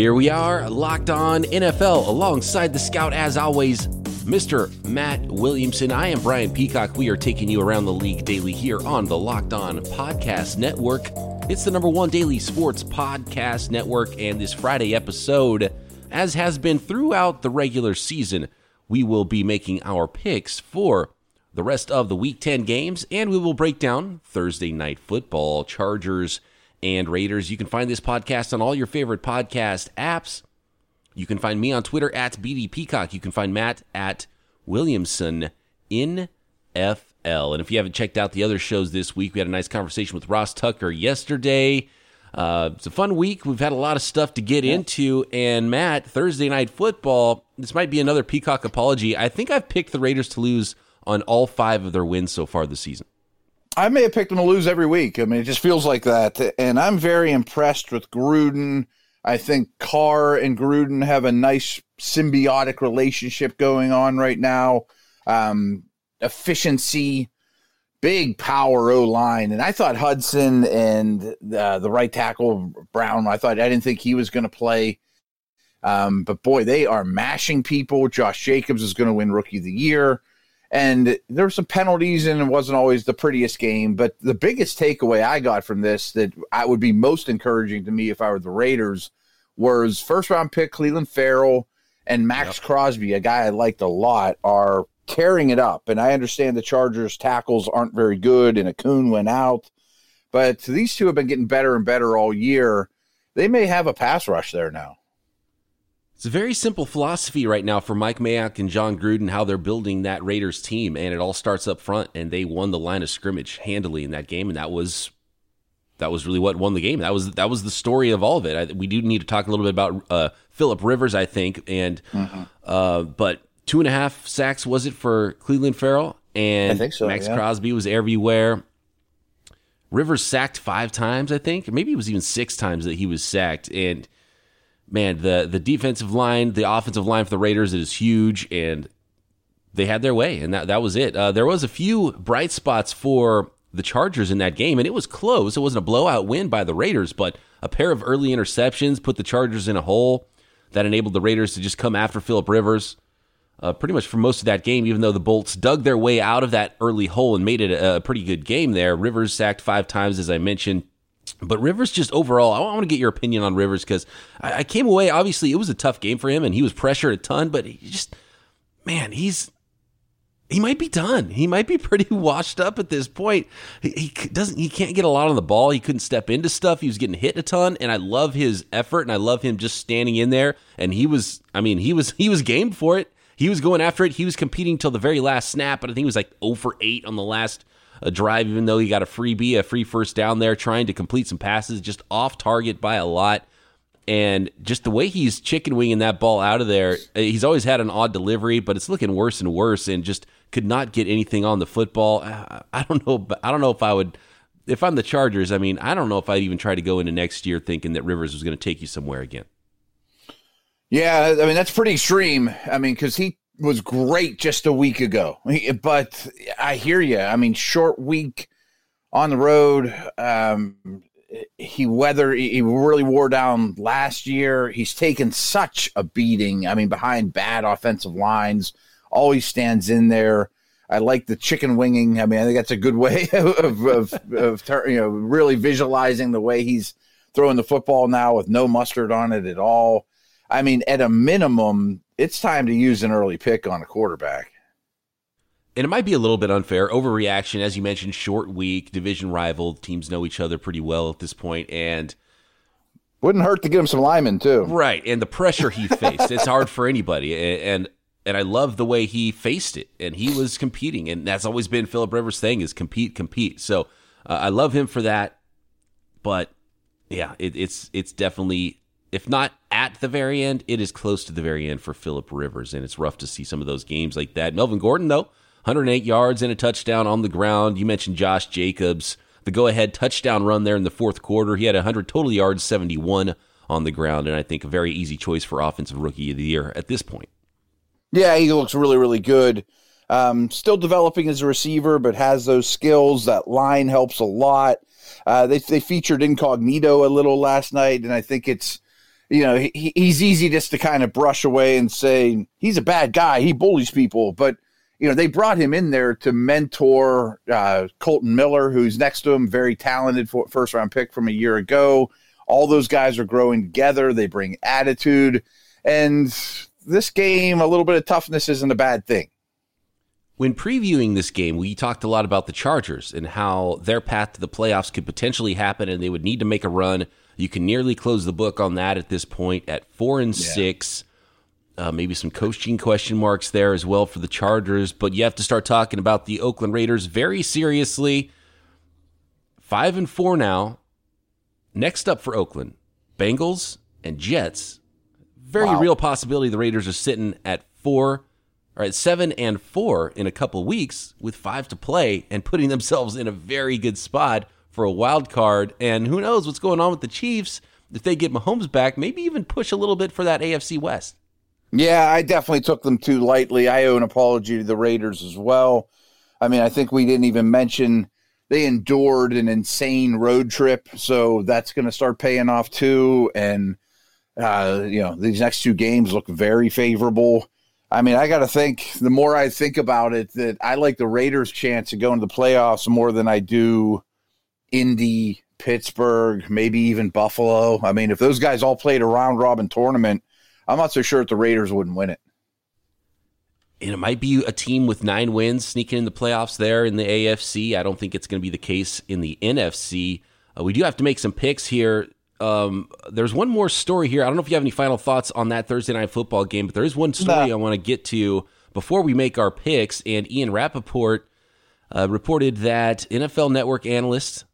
Here we are, locked on NFL, alongside the scout, as always, Mr. Matt Williamson. I am Brian Peacock. We are taking you around the league daily here on the Locked On Podcast Network. It's the number one daily sports podcast network, and this Friday episode, as has been throughout the regular season, we will be making our picks for the rest of the Week 10 games, and we will break down Thursday night football, Chargers and Raiders. You can find this podcast on all your favorite podcast apps. You can find me on Twitter at BD Peacock. You can find Matt at Williamson in FL. And if you haven't checked out the other shows this week, we had a nice conversation with Ross Tucker yesterday. Uh, it's a fun week. We've had a lot of stuff to get into. And Matt, Thursday night football, this might be another Peacock apology. I think I've picked the Raiders to lose on all five of their wins so far this season. I may have picked them to lose every week. I mean, it just feels like that. And I'm very impressed with Gruden. I think Carr and Gruden have a nice symbiotic relationship going on right now. Um, efficiency, big power O line, and I thought Hudson and uh, the right tackle Brown. I thought I didn't think he was going to play, um, but boy, they are mashing people. Josh Jacobs is going to win Rookie of the Year. And there were some penalties, and it wasn't always the prettiest game. But the biggest takeaway I got from this that I would be most encouraging to me if I were the Raiders was first round pick Clelin Ferrell and Maxx yep. Crosby, a guy I liked a lot, are carrying it up. And I understand the Chargers tackles aren't very good, and Okung went out. But these two have been getting better and better all year. They may have a pass rush there now. It's a very simple philosophy right now for Mike Mayock and Jon Gruden, how they're building that Raiders team, and it all starts up front. And they won the line of scrimmage handily in that game, and that was that was really what won the game. That was that was the story of all of it. I, we do need to talk a little bit about uh, Philip Rivers, I think, and mm-hmm. uh, but two and a half sacks was it for Clelin Ferrell and so, Maxx yeah. Crosby was everywhere. Rivers sacked five times, I think, maybe it was even six times that he was sacked, and man, the the defensive line, the offensive line for the Raiders is huge, and they had their way, and that that was it. Uh, there was a few bright spots for the Chargers in that game, and it was close. It wasn't a blowout win by the Raiders, but a pair of early interceptions put the Chargers in a hole that enabled the Raiders to just come after Philip Rivers. Uh, pretty much for most of that game, even though the Bolts dug their way out of that early hole and made it a, a pretty good game there. Rivers sacked five times, as I mentioned. But Rivers, just overall, I want to get your opinion on Rivers because I, I, came away. Obviously, it was a tough game for him, and he was pressured a ton. But he just, man, he's he might be done. He might be pretty washed up at this point. He, he, doesn't. He can't get a lot on the ball. He couldn't step into stuff. He was getting hit a ton, and I love his effort, and I love him just standing in there. And he was. I mean, he was. He was game for it. He was going after it. He was competing till the very last snap, but I think he was like 0 for 8 on the last a drive, even though he got a freebie, a free first down there, trying to complete some passes, just off target by a lot. And just the way he's chicken winging that ball out of there, eh, he's always had an odd delivery, but it's looking worse and worse, and just could not get anything on the football. I don't know, I don't know if I would. If I'm the Chargers, I mean, I don't know if I'd even try to go into next year thinking that Rivers was going to take you somewhere again. Yeah, I mean that's pretty extreme. I mean, because he was great just a week ago. But I hear you. I mean, short week on the road. Um, he weather he really wore down last year. He's taken such a beating. I mean, behind bad offensive lines, always stands in there. I like the chicken winging. I mean, I think that's a good way of, of, of you know really visualizing the way he's throwing the football now with no mustard on it at all. I mean, at a minimum, it's time to use an early pick on a quarterback. And it might be a little bit unfair. Overreaction, as you mentioned, short week, division rival. Teams know each other pretty well at this point, and wouldn't hurt to get him some linemen too. Right, and the pressure he faced, it's hard for anybody. And and I love the way he faced it, and he was competing, and that's always been Philip Rivers' thing: is compete, compete. So uh, I love him for that. But yeah, it, it's it's definitely if not at the very end, it is close to the very end for Philip Rivers, and it's rough to see some of those games like that. Melvin Gordon, though, 108 yards and a touchdown on the ground. You mentioned Josh Jacobs, the go-ahead touchdown run there in the fourth quarter. He had 100 total yards, 71 on the ground, and I think a very easy choice for offensive rookie of the year at this point. Yeah, he looks really, really good. Um, still developing as a receiver, but has those skills. That line helps a lot. Uh, they they featured incognito a little last night, and I think it's you know, he, he's easy just to kind of brush away and say he's a bad guy. He bullies people, but you know, they brought him in there to mentor uh, Kolton Miller, who's next to him, very talented first round pick from a year ago. All those guys are growing together. They bring attitude. And this game, a little bit of toughness isn't a bad thing. When previewing this game, we talked a lot about the Chargers and how their path to the playoffs could potentially happen and they would need to make a run. You can nearly close the book on that at this point at four and yeah. six. Uh, maybe some coaching question marks there as well for the Chargers, but you have to start talking about the Oakland Raiders very seriously. Five and four now. Next up for Oakland, Bengals and Jets. Very wow. real possibility the Raiders are sitting at four or at seven and four in a couple weeks with five to play and putting themselves in a very good spot for a wild card. And who knows what's going on with the Chiefs if they get Mahomes back, maybe even push a little bit for that AFC West. Yeah, I definitely took them too lightly. I owe an apology to the Raiders as well. I mean, I think we didn't even mention they endured an insane road trip, so that's going to start paying off too. And uh, you know, these next two games look very favorable. I mean, I got to think. The more I think about it, that I like the Raiders' chance of going to the playoffs more than I do Indy, Pittsburgh, maybe even Buffalo. I mean, if those guys all played a round robin tournament I'm not so sure if the Raiders wouldn't win it. And it might be a team with nine wins sneaking in the playoffs there in the AFC. I don't think it's going to be the case in the NFC. Uh, we do have to make some picks here. Um, there's one more story here. I don't know if you have any final thoughts on that Thursday night football game, but there is one story. I want to get to before we make our picks. And Ian Rappaport uh, reported that NFL Network analyst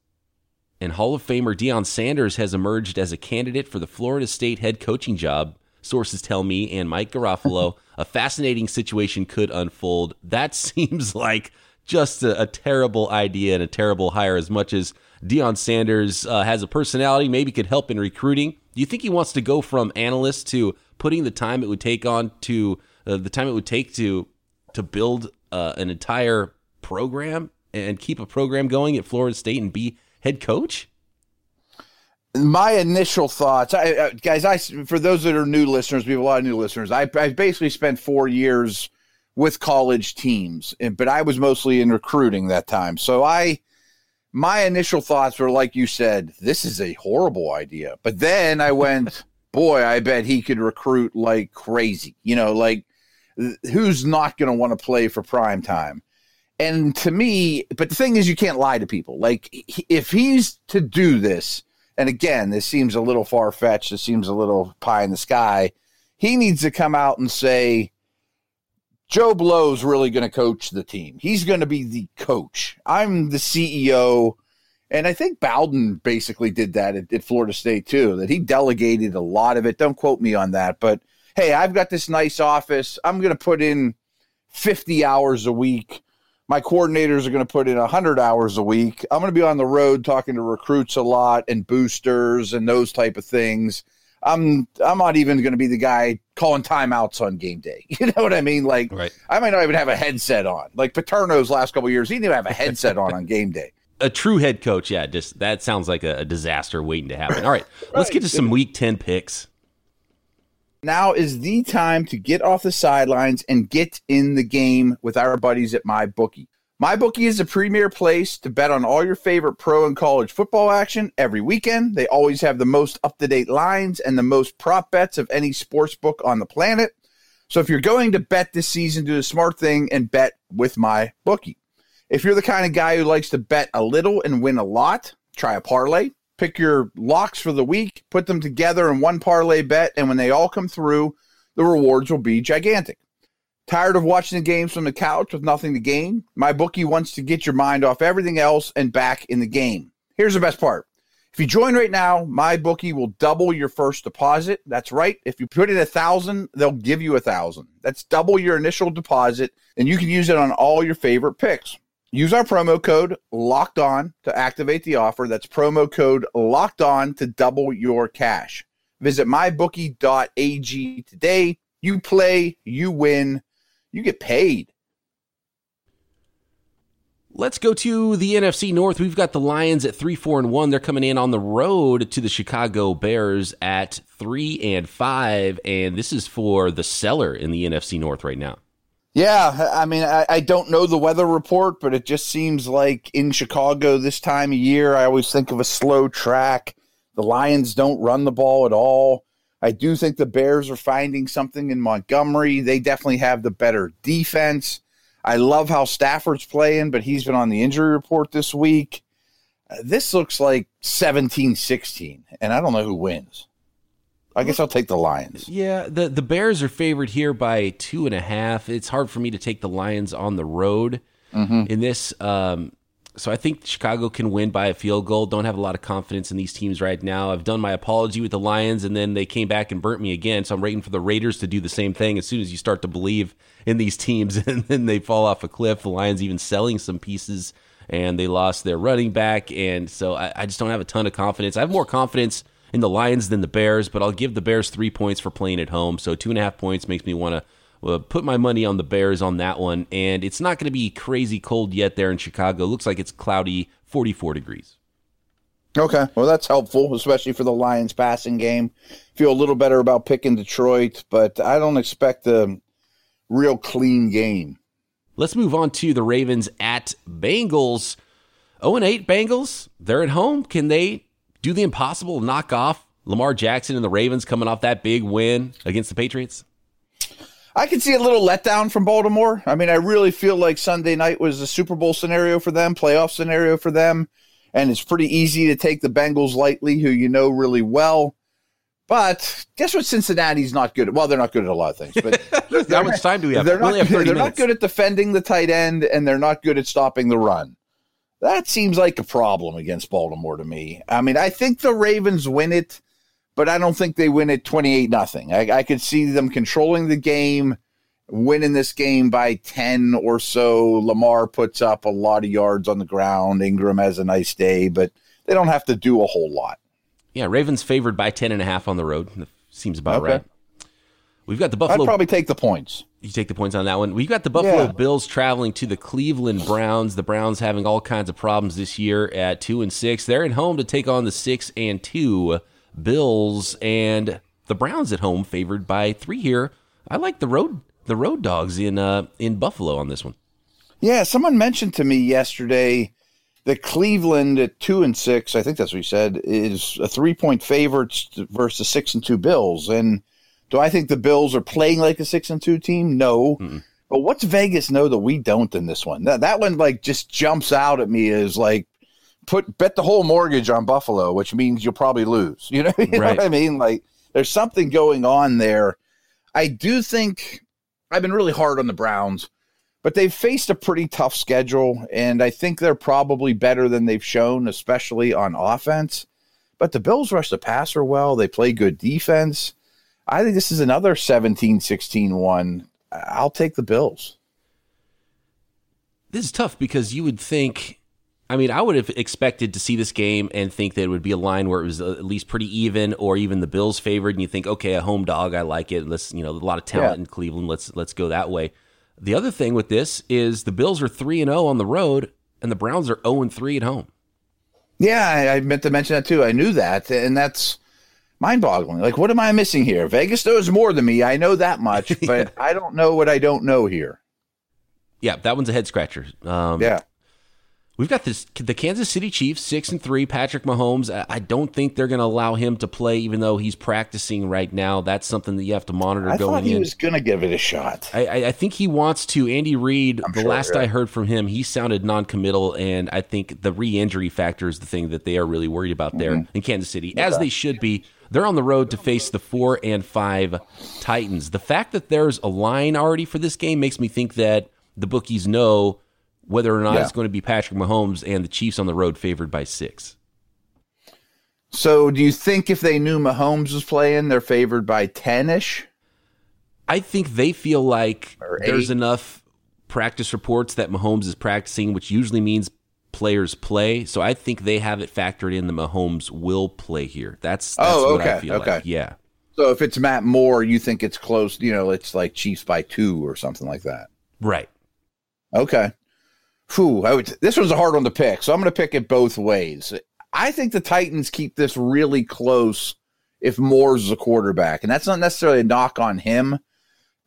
and Hall of Famer Deion Sanders has emerged as a candidate for the Florida State head coaching job sources tell me, and Mike Garafolo a fascinating situation could unfold. That seems like just a, a, terrible idea and a terrible hire. As much as Deion Sanders uh, has a personality, maybe could help in recruiting. Do you think he wants to go from analyst to putting the time it would take on to uh, the time it would take to to build uh, an entire program and keep a program going at Florida State and be head coach? my initial thoughts, I, uh, guys, I for those that are new listeners, we have a lot of new listeners. I, I basically spent four years with college teams, and, but I was mostly in recruiting that time. So I, my initial thoughts were like you said, this is a horrible idea. But then I went, boy, I bet he could recruit like crazy. You know, like who's not going to want to play for prime time? And to me, but the thing is, you can't lie to people. Like if he's to do this and again, this seems a little far fetched. This seems a little pie in the sky. He needs to come out and say, Joe Blow's really going to coach the team. He's going to be the coach. I'm the CEO. And I think Bowden basically did that at, at, Florida State too, that he delegated a lot of it. Don't quote me on that. But hey, I've got this nice office. I'm going to put in 50 hours a week my coordinators are going to put in 100 hours a week. I'm going to be on the road talking to recruits a lot and boosters and those type of things. I'm i'm not even going to be the guy calling timeouts on game day. You know what i mean? Like right. i might not even have a headset on. Like paterno's last couple years he didn't even have a headset on on game day. A true head coach yeah just that sounds like a, disaster waiting to happen. All right, right. let's get to some week 10 picks now is the time to get off the sidelines and get in the game with our buddies at MyBookie. MyBookie is a premier place to bet on all your favorite pro and college football action every weekend. They always have the most up to date lines and the most prop bets of any sports book on the planet. So if you're going to bet this season, do the smart thing and bet with MyBookie. If you're the kind of guy who likes to bet a little and win a lot, try a parlay pick your locks for the week, put them together in one parlay bet, and when they all come through, the rewards will be gigantic. Tired of watching the games from the couch with nothing to gain? My bookie wants to get your mind off everything else and back in the game. Here's the best part. If you join right now, my bookie will double your first deposit. That's right. If you put in a thousand, they'll give you a thousand. That's double your initial deposit, and you can use it on all your favorite picks. Use our promo code locked on to activate the offer. That's promo code locked on to double your cash. Visit mybookie.ag today. You play, you win, you get paid. Let's go to the NFC North. We've got the Lions at three, four, and one. They're coming in on the road to the Chicago Bears at three and five, and this is for the cellar in the NFC North right now. Yeah, I mean, I, I, don't know the weather report, but it just seems like in Chicago this time of year, I always think of a slow track. The Lions don't run the ball at all. I do think the Bears are finding something in Montgomery. They definitely have the better defense. I love how Stafford's playing, but he's been on the injury report this week. Uh, this looks like 17 16, and I don't know who wins. I guess I'll take the Lions. Yeah, the, the Bears are favored here by two and a half. It's hard for me to take the Lions on the road mm-hmm. in this. Um, so I think Chicago can win by a field goal. Don't have a lot of confidence in these teams right now. I've done my apology with the Lions, and then they came back and burnt me again. So I'm waiting for the Raiders to do the same thing. As soon as you start to believe in these teams, and then they fall off a cliff. The Lions even selling some pieces, and they lost their running back, and so I, I just don't have a ton of confidence. I have more confidence in the Lions than the Bears, but I'll give the Bears three points for playing at home. So two and a half points makes me want to uh, put my money on the Bears on that one. And it's not going to be crazy cold yet there in Chicago. looks like it's cloudy, 44 degrees. Okay. Well, that's helpful, especially for the Lions passing game. Feel a little better about picking Detroit, but I don't expect a real clean game. Let's move on to the Ravens at Bengals. 0 8 Bengals. They're at home. Can they do the impossible, knock off Lamar Jackson and the Ravens coming off that big win against the Patriots? I can see a little letdown from Baltimore. I mean, I really feel like Sunday night was a Super Bowl scenario for them, playoff scenario for them, and it's pretty easy to take the Bengals lightly, who you know really well. But guess what? Cincinnati's not good. At, well, they're not good at a lot of things. But how much time do we have? They're, not, have they're not good at defending the tight end, and they're not good at stopping the run. That seems like a problem against Baltimore to me. I mean, I think the Ravens win it but I don't think they win it 28 nothing. I, I could see them controlling the game, winning this game by 10 or so. Lamar puts up a lot of yards on the ground. Ingram has a nice day, but they don't have to do a whole lot. Yeah, Ravens favored by 10 and a half on the road. Seems about okay. right. We've got the Buffalo. I'd probably take the points. You take the points on that one. We've got the Buffalo yeah. Bills traveling to the Cleveland Browns. The Browns having all kinds of problems this year at two and six. They're at home to take on the six and two Bills and the Browns at home favored by three here. I like the road the road dogs in uh, in Buffalo on this one. Yeah, someone mentioned to me yesterday that Cleveland at two and six, I think that's what you said, is a three point favorite versus six and two Bills. And do I think the Bills are playing like a six and two team? No. Mm-mm. But what's Vegas know that we don't in this one? That that one like just jumps out at me as like put bet the whole mortgage on Buffalo, which means you'll probably lose. You know, you right. know what I mean? Like there's something going on there. I do think I've been really hard on the Browns, but they've faced a pretty tough schedule, and I think they're probably better than they've shown, especially on offense. But the Bills rush the passer well. They play good defense. I think this is another 17 16 one. I'll take the Bills. This is tough because you would think I mean, I would have expected to see this game and think that it would be a line where it was at least pretty even, or even the Bills favored, and you think, okay, a home dog, I like it. Let's, you know, a lot of talent yeah. in Cleveland. Let's let's go that way. The other thing with this is the Bills are three and zero oh on the road, and the Browns are 0 and 3 at home. Yeah, I meant to mention that too. I knew that, and that's mind-boggling. Like, what am I missing here? Vegas knows more than me. I know that much, but yeah. I don't know what I don't know here. Yeah, that one's a head scratcher. Um, yeah. We've got this the Kansas City Chiefs six and three. Patrick Mahomes. I don't think they're going to allow him to play, even though he's practicing right now. That's something that you have to monitor I going thought he in. was going to give it a shot. I, I, think he wants to. Andy Reid. The sure, last yeah. I heard from him, he sounded non-committal, and I think the re-injury factor is the thing that they are really worried about there mm-hmm. in Kansas City, okay. as they should be. They're on the road to face the four and five Titans. The fact that there's a line already for this game makes me think that the bookies know whether or not yeah. it's going to be Patrick Mahomes and the Chiefs on the road favored by six. So, do you think if they knew Mahomes was playing, they're favored by 10 ish? I think they feel like there's enough practice reports that Mahomes is practicing, which usually means players play. So, I think they have it factored in that Mahomes will play here. That's, oh, that's oh, okay. what I feel okay. like. Yeah. So, if it's Matt Moore, you think it's close, you know, it's like Chiefs by two or something like that. Right. Okay. Whew, I would, this was a hard one to pick, so I'm going to pick it both ways. I think the Titans keep this really close if Moore's a quarterback, and that's not necessarily a knock on him.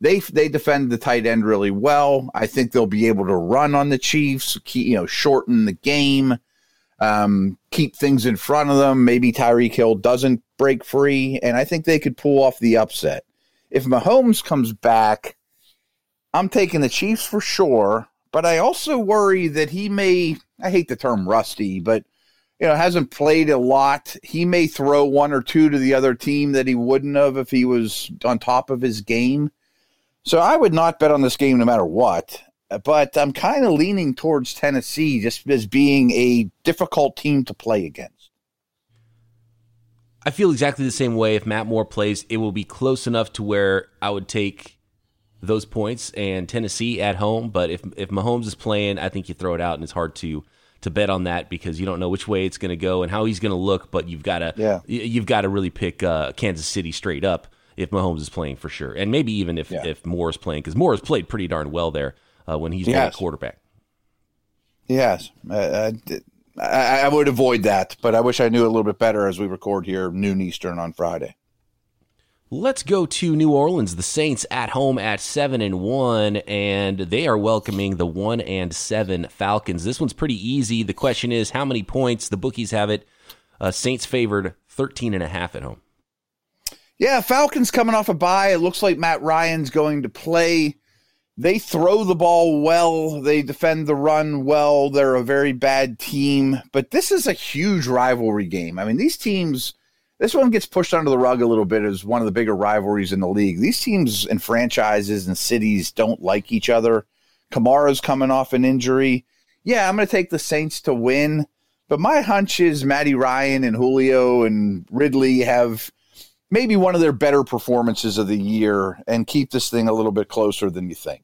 They they defend the tight end really well. I think they'll be able to run on the Chiefs, keep, you know, shorten the game, um, keep things in front of them. Maybe Tyreek Hill doesn't break free, and I think they could pull off the upset. If Mahomes comes back, I'm taking the Chiefs for sure, but I also worry that he may. I hate the term rusty, but you know, hasn't played a lot. He may throw one or two to the other team that he wouldn't have if he was on top of his game. So I would not bet on this game no matter what. But I'm kind of leaning towards Tennessee just as being a difficult team to play against. I feel exactly the same way. If Matt Moore plays, it will be close enough to where I would take those points and Tennessee at home. But if if Mahomes is playing, I think you throw it out, and it's hard to to bet on that because you don't know which way it's going to go and how he's going to look. But you've got to yeah. you've got to really pick uh, Kansas City straight up if Mahomes is playing for sure, and maybe even if yeah. if Moore is playing because Moore has played pretty darn well there uh, when he's yes. been a quarterback. Yes, uh, I, I would avoid that, but I wish I knew a little bit better as we record here noon Eastern on Friday. Let's go to New Orleans. The Saints at home at seven and one, and they are welcoming the one and seven Falcons. This one's pretty easy. The question is, how many points? The bookies have it. Uh, Saints favored 13 and a half at home. Yeah, Falcons coming off a bye. It looks like Matt Ryan's going to play. They throw the ball well. They defend the run well. They're a very bad team, but this is a huge rivalry game. I mean, these teams this one gets pushed under the rug a little bit as one of the bigger rivalries in the league. These teams and franchises and cities don't like each other. Kamara's coming off an injury. Yeah, I'm going to take the Saints to win, but my hunch is Matty Ryan and Julio and Ridley have maybe one of their better performances of the year and keep this thing a little bit closer than you think.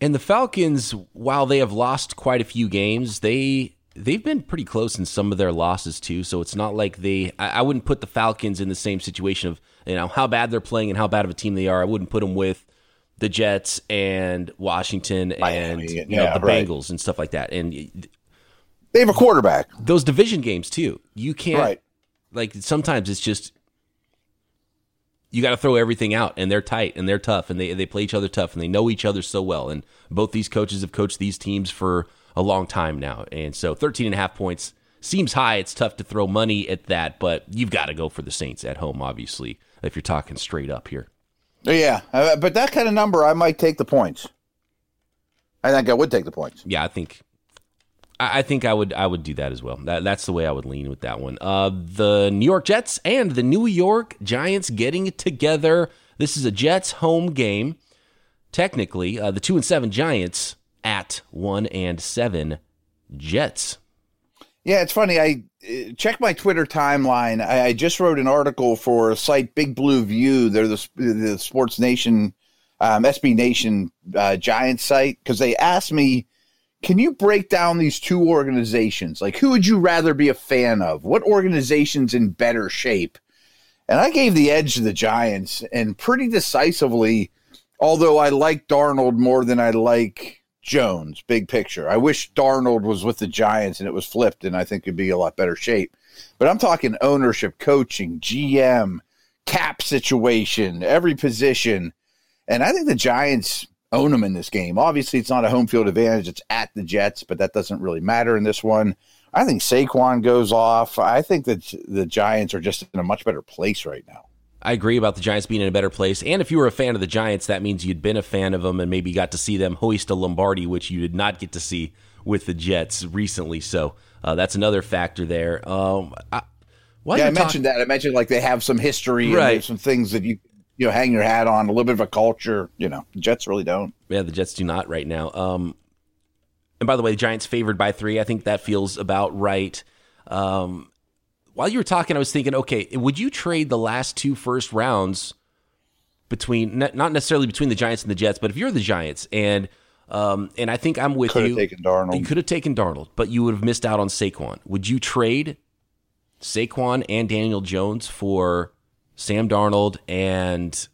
And the Falcons, while they have lost quite a few games, they they've been pretty close in some of their losses too. So it's not like they. I, I, wouldn't put the Falcons in the same situation of you know how bad they're playing and how bad of a team they are. I wouldn't put them with the Jets and Washington and you know yeah, the right. Bengals and stuff like that. And they have a quarterback. Those division games too. You can't right. Like sometimes it's just you got to throw everything out and they're tight and they're tough and they they play each other tough and they know each other so well and both these coaches have coached these teams for a long time now. And so 13 and a half points seems high. It's tough to throw money at that, but you've got to go for the Saints at home, obviously, if you're talking straight up here. Yeah, uh, but that kind of number, I might take the points. I think I would take the points. Yeah, I think I think I would I would do that as well. That, that's the way I would lean with that one. Uh, the New York Jets and the New York Giants getting together. This is a Jets home game. Technically, uh, the two and seven Giants at one and seven Jets. Yeah, it's funny. I uh, check my Twitter timeline. I, I, just wrote an article for a site, Big Blue View. They're the, the Sports Nation, um, SB Nation uh, Giant site because they asked me, "Can you break down these two organizations? Like, who would you rather be a fan of? What organization's in better shape?" And I gave the edge to the Giants, and pretty decisively. Although I like Darnold more than I like Jones, big picture. I wish Darnold was with the Giants and it was flipped, and I think it'd be a lot better shape. But I'm talking ownership, coaching, GM, cap situation, every position. And I think the Giants own them in this game. Obviously, it's not a home field advantage. It's at the Jets, but that doesn't really matter in this one. I think Saquon goes off. I think that the Giants are just in a much better place right now. I agree about the Giants being in a better place. And if you were a fan of the Giants, that means you'd been a fan of them and maybe got to see them hoist a Lombardi, which you did not get to see with the Jets recently. So uh, that's another factor there. Um, I, yeah, I mentioned that. I mentioned like they have some history right. some things that you you know hang your hat on, a little bit of a culture. You know, the Jets really don't. Yeah, the Jets do not right now. Um, and by the way, the Giants favored by three. I think that feels about right. Um, while you were talking, I was thinking, okay, would you trade the last two first rounds between not necessarily between the Giants and the Jets, but if you're the Giants and um, and I think I'm with could you. Could have taken Darnold. You could have taken Darnold, but you would have missed out on Saquon. Would you trade Saquon and Daniel Jones for Sam Darnold and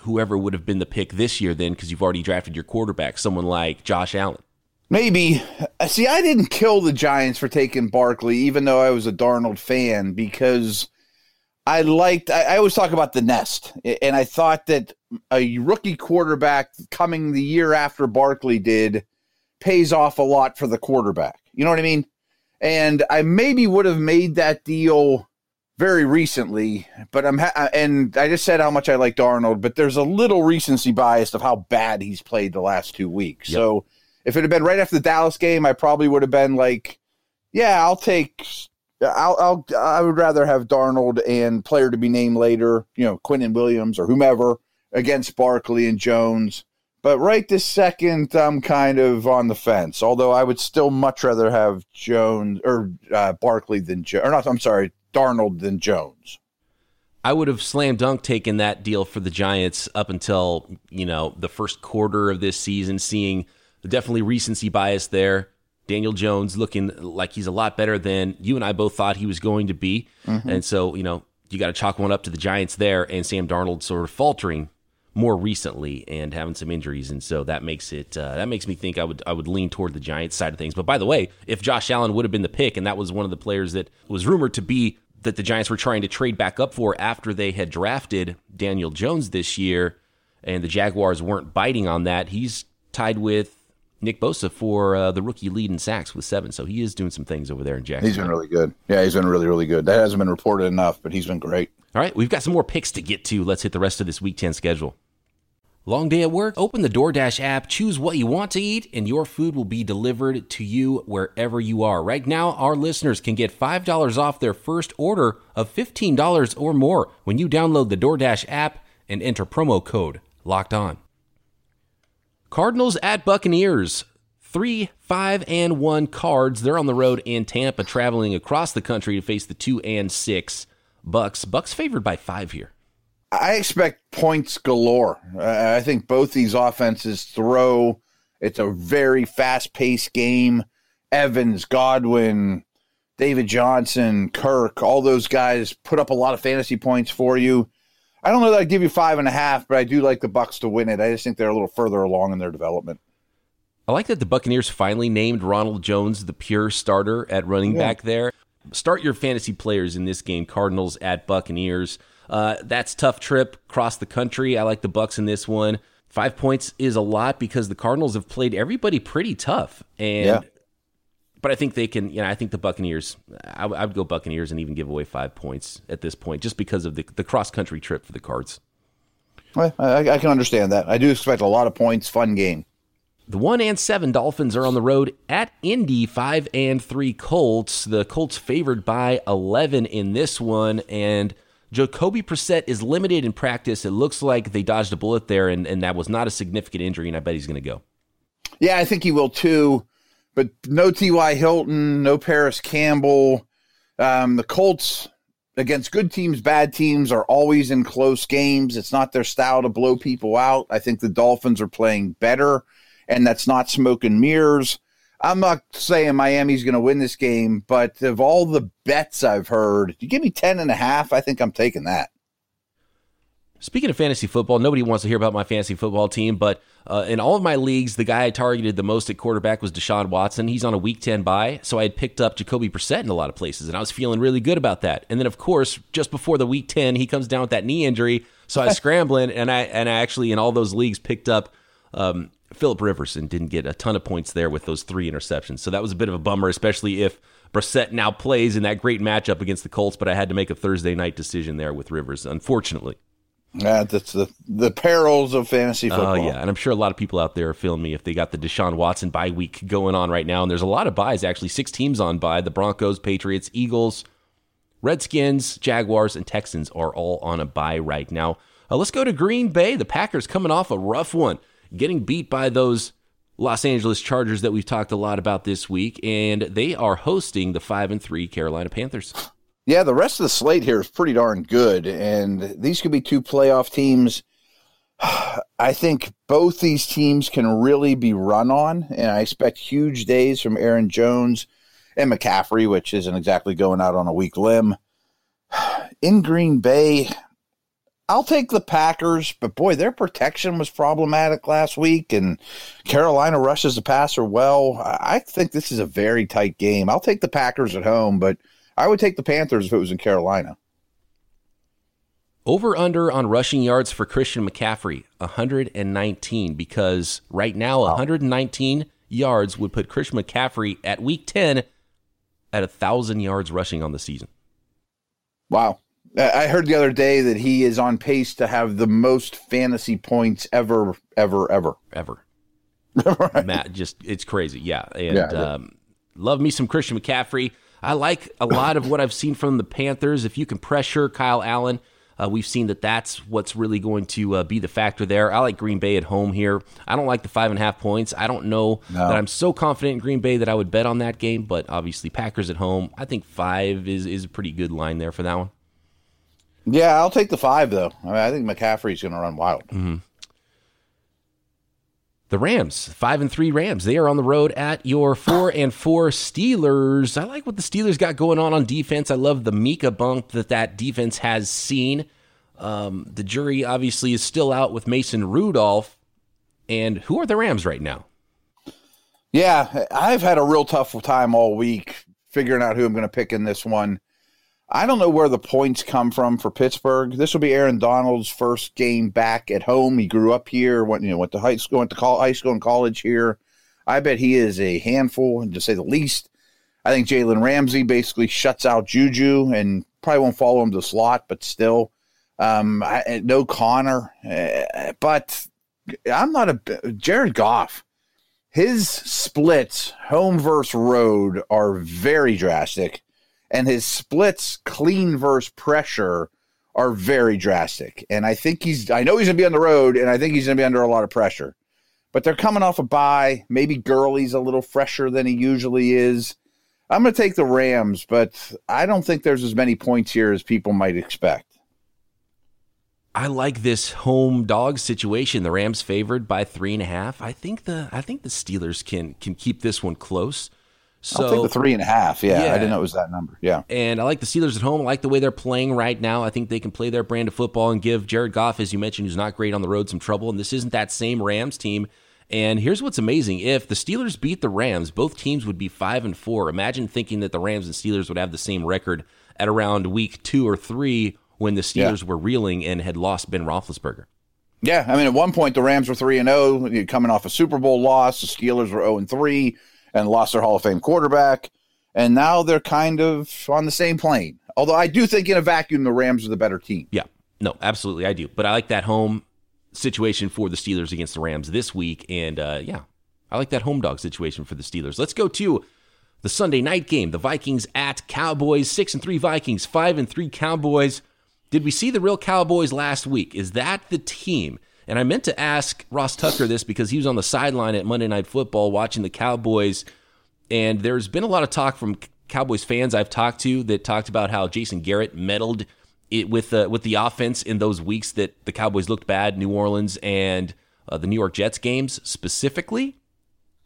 whoever would have been the pick this year then because you've already drafted your quarterback, someone like Josh Allen? Maybe. Uh, see, I didn't kill the Giants for taking Barkley, even though I was a Darnold fan, because I liked, I, I, always talk about the nest. And I thought that a rookie quarterback coming the year after Barkley did pays off a lot for the quarterback. You know what I mean? And I maybe would have made that deal very recently, but I'm ha- and I just said how much I liked Darnold, but there's a little recency bias of how bad he's played the last two weeks. Yep. So if it had been right after the Dallas game, I probably would have been like, yeah, I'll take. I'll, I'll I would rather have Darnold and player to be named later, you know, Quinnen Williams or whomever against Barkley and Jones. But right this second, I'm kind of on the fence. Although I would still much rather have Jones or uh, Barkley than Jones. Or not. I'm sorry, Darnold than Jones. I would have slam dunk taken that deal for the Giants up until you know the first quarter of this season, seeing definitely recency bias there. Daniel Jones looking like he's a lot better than you and I both thought he was going to be, mm-hmm. and so you know you got to chalk one up to the Giants there, and Sam Darnold sort of faltering more recently and having some injuries, and so that makes it uh, that makes me think I would I would lean toward the Giants side of things. But by the way, if Josh Allen would have been the pick, and that was one of the players that was rumored to be that the Giants were trying to trade back up for after they had drafted Daniel Jones this year, and the Jaguars weren't biting on that, he's tied with Nick Bosa for uh, the rookie lead in sacks with seven. So he is doing some things over there in Jacksonville. He's been really good. Yeah, he's been really, really good. That hasn't been reported enough, but he's been great. All right, we've got some more picks to get to. Let's hit the rest of this Week 10 schedule. Long day at work? Open the DoorDash app, choose what you want to eat, and your food will be delivered to you wherever you are. Right now, our listeners can get $5 off their first order of $15 or more when you download the DoorDash app and enter promo code LOCKED ON. Cardinals at Buccaneers. Three, five, and one cards. They're on the road in Tampa, traveling across the country to face the two and six Bucks. Bucks favored by five here. I expect points galore. Uh, I think both these offenses throw. It's a very fast paced game. Evans, Godwin, David Johnson, Kirk, all those guys put up a lot of fantasy points for you. I don't know that I'd give you five and a half, but I do like the Bucks to win it. I just think they're a little further along in their development. I like that the Buccaneers finally named Ronald Jones the pure starter at running yeah. back there. Start your fantasy players in this game. Cardinals at Buccaneers. Uh, that's tough trip across the country. I like the Bucks in this one. Five points is a lot because the Cardinals have played everybody pretty tough, and yeah. but I think they can. You know, I think the Buccaneers. I, I would go Buccaneers and even give away five points at this point, just because of the the cross country trip for the Cards. Well, I, I can understand that. I do expect a lot of points. Fun game. The one and seven Dolphins are on the road at Indy. Five and three Colts. The Colts favored by eleven in this one, and Jacoby Brissett is limited in practice. It looks like they dodged a bullet there, and, and that was not a significant injury, and I bet he's going to go. Yeah, I think he will too. But no T.Y. Hilton, no Parris Campbell. Um, the Colts against good teams, bad teams are always in close games. It's not their style to blow people out. I think the Dolphins are playing better, and that's not smoke and mirrors. I'm not saying Miami's going to win this game, but of all the bets I've heard, you give me 10 and a half, I think I'm taking that. Speaking of fantasy football, nobody wants to hear about my fantasy football team, but uh, in all of my leagues, the guy I targeted the most at quarterback was Deshaun Watson. He's on a week 10 bye, so I had picked up Jacoby Brissett in a lot of places, and I was feeling really good about that. And then, of course, just before the week 10, he comes down with that knee injury, so I was scrambling, and I and I actually in all those leagues picked up um, Philip Rivers and didn't get a ton of points there with those three interceptions. So that was a bit of a bummer, especially if Brissett now plays in that great matchup against the Colts. But I had to make a Thursday night decision there with Rivers, unfortunately. Yeah, that's the the perils of fantasy oh, football. Oh yeah, and I'm sure a lot of people out there are feeling me if they got the Deshaun Watson bye week going on right now. And there's a lot of byes actually, six teams on bye: the Broncos, Patriots, Eagles, Redskins, Jaguars, and Texans are all on a bye right now. Uh, let's go to Green Bay. The Packers coming off a rough one getting beat by those Los Angeles Chargers that we've talked a lot about this week, and they are hosting the five and three Carolina Panthers. Yeah, the rest of the slate here is pretty darn good, and these could be two playoff teams. I think both these teams can really be run on, and I expect huge days from Aaron Jones and McCaffrey, which isn't exactly going out on a weak limb. In Green Bay, I'll take the Packers, but boy, their protection was problematic last week, and Carolina rushes the passer well. I think this is a very tight game. I'll take the Packers at home, but I would take the Panthers if it was in Carolina. Over under on rushing yards for Christian McCaffrey, 119, because right now, 119 yards would put Christian McCaffrey at week 10 at 1,000 yards rushing on the season. Wow. I heard the other day that he is on pace to have the most fantasy points ever, ever, ever, ever. right. Matt, just it's crazy, yeah. And yeah, um, love me some Christian McCaffrey. I like a lot of what I've seen from the Panthers. If you can pressure Kyle Allen, uh, we've seen that that's what's really going to uh, be the factor there. I like Green Bay at home here. I don't like the five and a half points. I don't know no. that I'm so confident in Green Bay that I would bet on that game, but obviously Packers at home. I think five is is a pretty good line there for that one. Yeah, I'll take the five though. I, mean, I think McCaffrey's going to run wild. Mm-hmm. The Rams, five and three Rams. They are on the road at your four and four Steelers. I like what the Steelers got going on on defense. I love the Minkah bump that that defense has seen. Um, the jury obviously is still out with Mason Rudolph. And who are the Rams right now? Yeah, I've had a real tough time all week figuring out who I'm going to pick in this one. I don't know where the points come from for Pittsburgh. This will be Aaron Donald's first game back at home. He grew up here, went you know went to high school, went to high school and college here. I bet he is a handful, to say the least. I think Jalen Ramsey basically shuts out Juju and probably won't follow him to slot, but still, um, I, no Conner. Uh, but I'm not a Jared Goff. His splits, home versus road, are very drastic and his splits clean versus pressure are very drastic. And I think he's I know he's gonna be on the road and I think he's gonna be under a lot of pressure. But they're coming off a bye. Maybe Gurley's a little fresher than he usually is. I'm gonna take the Rams, but I don't think there's as many points here as people might expect. I like this home dog situation. The Rams favored by three and a half. I think the I think the Steelers can can keep this one close. So I'll take the three and a half. Yeah, yeah, I didn't know it was that number. Yeah, and I like the Steelers at home. I like the way they're playing right now. I think they can play their brand of football and give Jared Goff, as you mentioned, who's not great on the road, some trouble. And this isn't that same Rams team. And here's what's amazing: if the Steelers beat the Rams, both teams would be five and four. Imagine thinking that the Rams and Steelers would have the same record at around week two or three when the Steelers yeah. were reeling and had lost Ben Roethlisberger. Yeah, I mean, at one point the Rams were three and zero, oh, coming off a Super Bowl loss. The Steelers were zero oh and three and lost their Hall of Fame quarterback. And now they're kind of on the same plane. Although I do think in a vacuum, the Rams are the better team. Yeah, no, absolutely, I do. But I like that home situation for the Steelers against the Rams this week. And uh, yeah, I like that home dog situation for the Steelers. Let's go to the Sunday night game. The Vikings at Cowboys. Six and three Vikings, five and three Cowboys. Did we see the real Cowboys last week? Is that the team? And I meant to ask Ross Tucker this because he was on the sideline at Monday Night Football watching the Cowboys. And there's been a lot of talk from Cowboys fans I've talked to that talked about how Jason Garrett meddled it with the with the offense in those weeks that the Cowboys looked bad, New Orleans and uh, the New York Jets games specifically.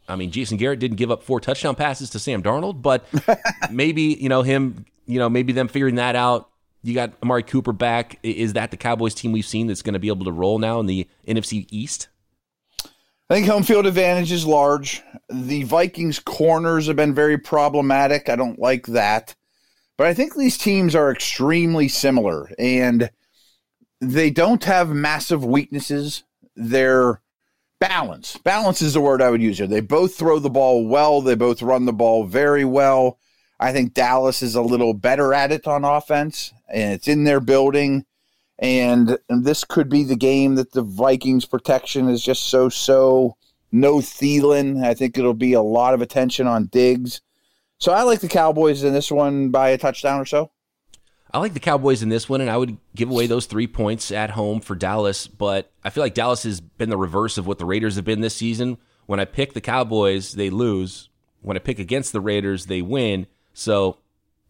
I mean, Jason Garrett didn't give up four touchdown passes to Sam Darnold, but maybe you know him, you know maybe them figuring that out you got Amari Cooper back. Is that the Cowboys team we've seen that's going to be able to roll now in the NFC East? I think home field advantage is large. The Vikings corners have been very problematic. I don't like that. But I think these teams are extremely similar and they don't have massive weaknesses. They're balance. Balance is the word I would use here. They both throw the ball well, they both run the ball very well. I think Dallas is a little better at it on offense, and it's in their building. And, and this could be the game that the Vikings' protection is just so so. No Thielen. I think it'll be a lot of attention on Diggs. So I like the Cowboys in this one by a touchdown or so. I like the Cowboys in this one, and I would give away those three points at home for Dallas. But I feel like Dallas has been the reverse of what the Raiders have been this season. When I pick the Cowboys, they lose. When I pick against the Raiders, they win. So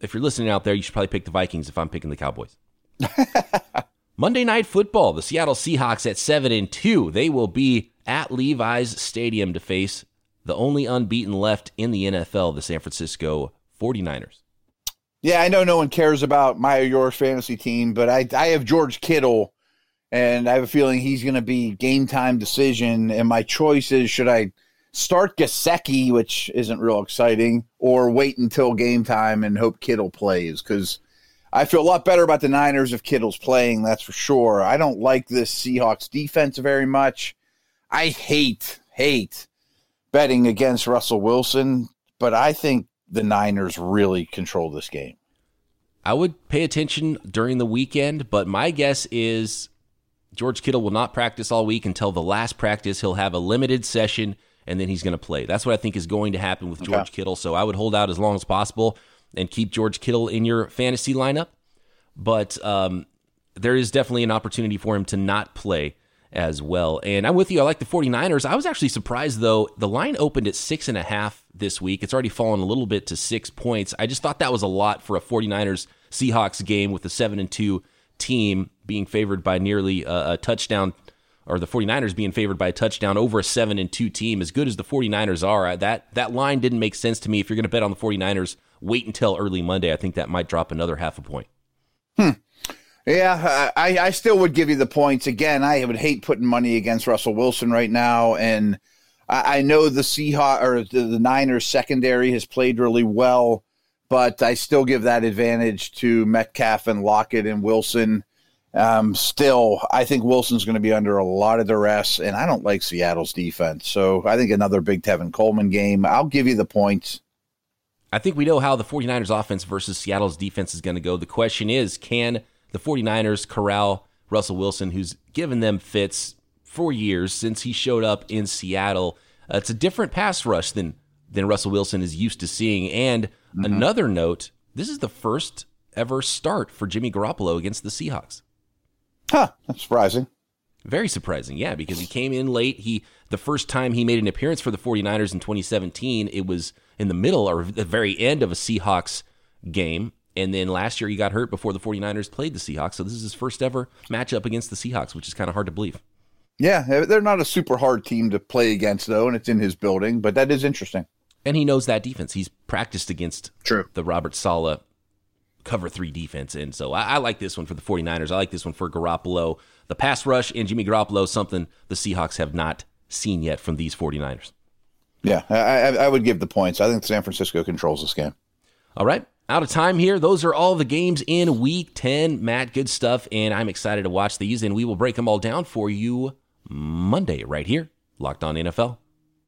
if you're listening out there, you should probably pick the Vikings if I'm picking the Cowboys. Monday Night Football, the Seattle Seahawks at 7 and 2. They will be at Levi's Stadium to face the only unbeaten left in the NFL, the San Francisco 49ers. Yeah, I know no one cares about my or your fantasy team, but I, I have George Kittle and I have a feeling he's going to be game time decision. And my choice is should I start Gesicki, which isn't real exciting, or wait until game time and hope Kittle plays? Because I feel a lot better about the Niners if Kittle's playing, that's for sure. I don't like this Seahawks defense very much. I hate, hate betting against Russell Wilson, but I think the Niners really control this game. I would pay attention during the weekend, but my guess is George Kittle will not practice all week until the last practice. He'll have a limited session and then he's going to play. That's what I think is going to happen with George okay. Kittle. So I would hold out as long as possible and keep George Kittle in your fantasy lineup. But um, there is definitely an opportunity for him to not play as well. And I'm with you. I like the 49ers. I was actually surprised, though. The line opened at six and a half this week. It's already fallen a little bit to six points. I just thought that was a lot for a 49ers Seahawks game with a seven and two team being favored by nearly a, a touchdown or the 49ers being favored by a touchdown over a 7 and 2 team as good as the 49ers are that that line didn't make sense to me if you're going to bet on the 49ers wait until early Monday I think that might drop another half a point hmm yeah, I, I still would give you the points. Again, I would hate putting money against Russell Wilson right now. And I, I know the Seahawks or the, the Niners secondary has played really well, but I still give that advantage to Metcalf and Lockett and Wilson. Um, still, I think Wilson's going to be under a lot of duress, and I don't like Seattle's defense. So I think another big Tevin Coleman game. I'll give you the points. I think we know how the 49ers offense versus Seattle's defense is going to go. The question is, can the 49ers corral Russell Wilson, who's given them fits for years since he showed up in Seattle. Uh, it's a different pass rush than than Russell Wilson is used to seeing. And mm-hmm. another note, this is the first ever start for Jimmy Garoppolo against the Seahawks. Huh, that's surprising. Very surprising, yeah, because he came in late. He the first time he made an appearance for the 49ers in 2017, it was in the middle or the very end of a Seahawks game and then last year he got hurt before the 49ers played the Seahawks. So this is his first ever matchup against the Seahawks, which is kind of hard to believe. Yeah, they're not a super hard team to play against, though, and it's in his building, but that is interesting. And he knows that defense. He's practiced against True. the Robert Saleh cover three defense. And so I, I, like this one for the 49ers. I like this one for Garoppolo. The pass rush and Jimmy Garoppolo, something the Seahawks have not seen yet from these 49ers. Yeah, I, I would give the points. I think San Francisco controls this game. All right out of time here. Those are all the games in week 10. Matt, good stuff. And I'm excited to watch these. And we will break them all down for you Monday right here. Locked on NFL.